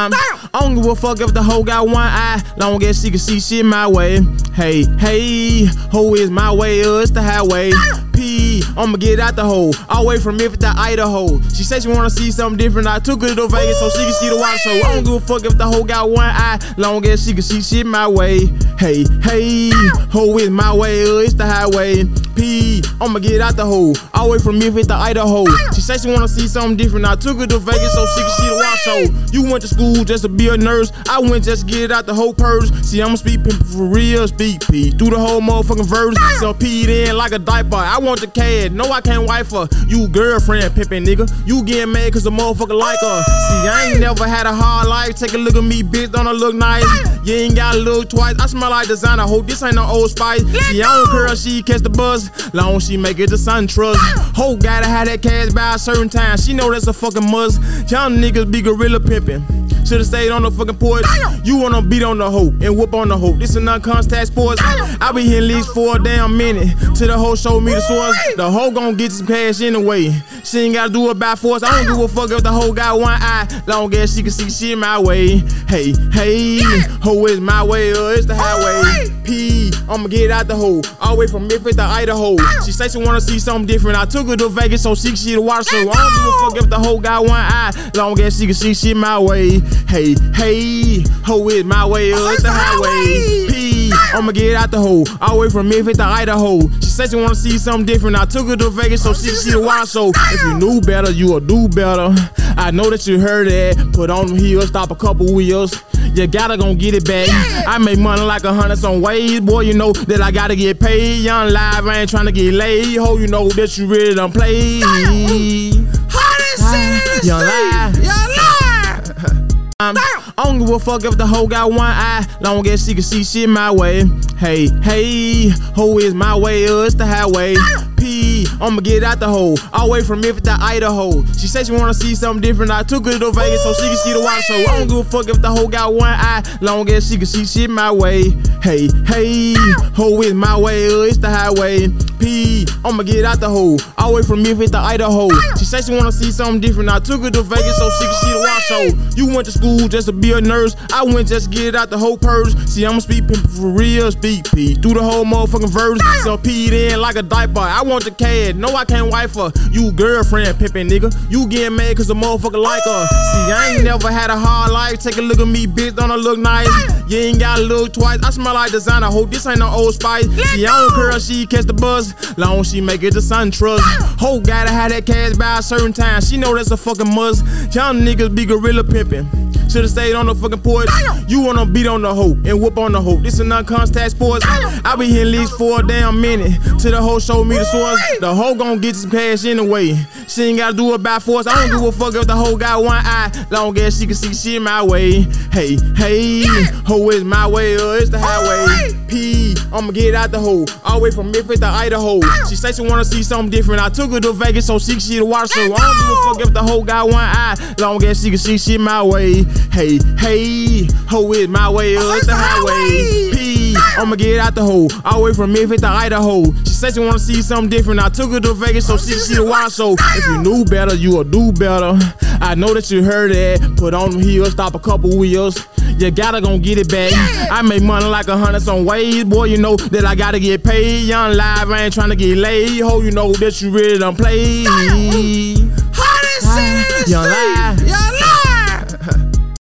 I'm, I don't give a fuck if the hoe got one eye, long as she can see shit my way. Hey, hey, hoe is my way, uh, it's the highway. P, I'ma get out the hole, all the way from Memphis to Idaho. She said she wanna see something different, I took her to Vegas so she can see the water show. I don't give a fuck if the hoe got one eye, long as she can see shit my way. Hey, hey, hoe is my way, uh, it's the highway. P, I'ma get out the hole, all the way from Memphis to Idaho. She said she wanna see something different, I took her to Vegas so she can see the water show. You went to school just to be a nurse. I went just to get out the whole purse. See, I'ma speak pimpin' for real, speak P. Through the whole motherfucking verse. So peed in like a diaper. I want the CAD. No, I can't wife her. You girlfriend pimpin', nigga. You getting mad cause a motherfucker like her. See, I ain't never had a hard life. Take a look at me, bitch. Don't I look nice? You ain't gotta look twice. I smell like designer. Hope this ain't no old spice. See, I don't care if she catch the buzz. Long she make it to SunTrust. Hope gotta have that cash by a certain time. She know that's a fucking must. Young niggas be gorilla pimpin'. Should've stayed on the fucking porch. You wanna beat on the hoe and whoop on the hoe. This is non-contact sports. I be here at least for a damn minute till the hoe show me the source. The hoe gon' get some cash anyway. She ain't gotta do it by force. I don't give a fuck if the hoe got one eye, long as she can see shit my way. Hey, hey, hoe is my way, uh, it's the highway. P, I'ma get out the hole, all the way from Memphis to Idaho. She say she wanna see something different. I took her to Vegas so she can see the water show. I don't give a fuck if the hoe got one eye, long as she can see shit my way. Hey, hey, hoe is my way, it's the highway. P, I'ma get out the hole, all the way from Memphis to Idaho. She said she wanna see something different. I took her to Vegas so oh, she can see the water show. If you knew better, you would do better. I know that you heard that. Put on them heels, stop a couple wheels. You gotta gon' get it back. I make money like a hundred some ways, boy. You know that I gotta get paid. Young live, I ain't trying to get laid. Ho, you know that you really done play. Hottest shit in the Young street. I don't give a fuck if the hoe got one eye, long as she can see shit my way. Hey, hey, hoe is my way, uh, it's the highway. P, I'ma get out the hole, all the way from Memphis to Idaho. She said she wanna see something different. I took her to Vegas so she can see the water show. I don't give a fuck if the hoe got one eye, long as she can see shit my way. Hey, hey, hoe is my way, uh, it's the highway. P, I'ma get out the hole, all the way from Memphis to Idaho. She said she wanna see something different. I took her to Vegas so she can see the show. You went to school just to be a nurse. I went just to get out the whole purse. See, I'ma speak pimpin' for real, speak P. Through the whole motherfucking verse. So peed in like a diaper. I want the CAD. No, I can't wife her. You girlfriend pimpin', nigga. You getting mad cause a motherfucker like her. See, I ain't never had a hard life. Take a look at me, bitch. Don't I look nice? You ain't gotta look twice. I smell like designer. Hope this ain't no old spice. See, I don't care if she catch the buzz. Long she make it to SunTrust. Hope gotta have that cash by a certain time. She know that's a fucking must. Young niggas be gorilla pimpin'. Should've stayed on the fucking porch. You wanna beat on the hoe and whoop on the hoe. This is non-contact sports. I'll be here at least for a damn minute till the hoe show me the source. The hoe gon' get some cash anyway. She ain't gotta do it by force. I don't give a fuck if the hoe got one eye, long as she can see shit my way. Hey, hey, hoe is my way, uh, it's the highway. P, I'ma get out the hole, all the way from Memphis to Idaho. She say she wanna see something different. I took her to Vegas so she can see the water show. I don't give a fuck if the hoe got one eye, long as she can see shit my way. Hey, hey, hoe is my way, oh, up it's the highway. P, I'ma get out the hole, all the way from Memphis to Idaho. She said she wanna see something different. I took her to Vegas so oh, she can see the water show. If you knew better, you would do better. I know that you heard that. Put on them heels, stop a couple wheels. You gotta gon' get it back. I make money like a hundred some ways, boy. You know that I gotta get paid. Young live, I ain't trying to get laid. Ho, you know that you really done play. Hottest shit in the Young live.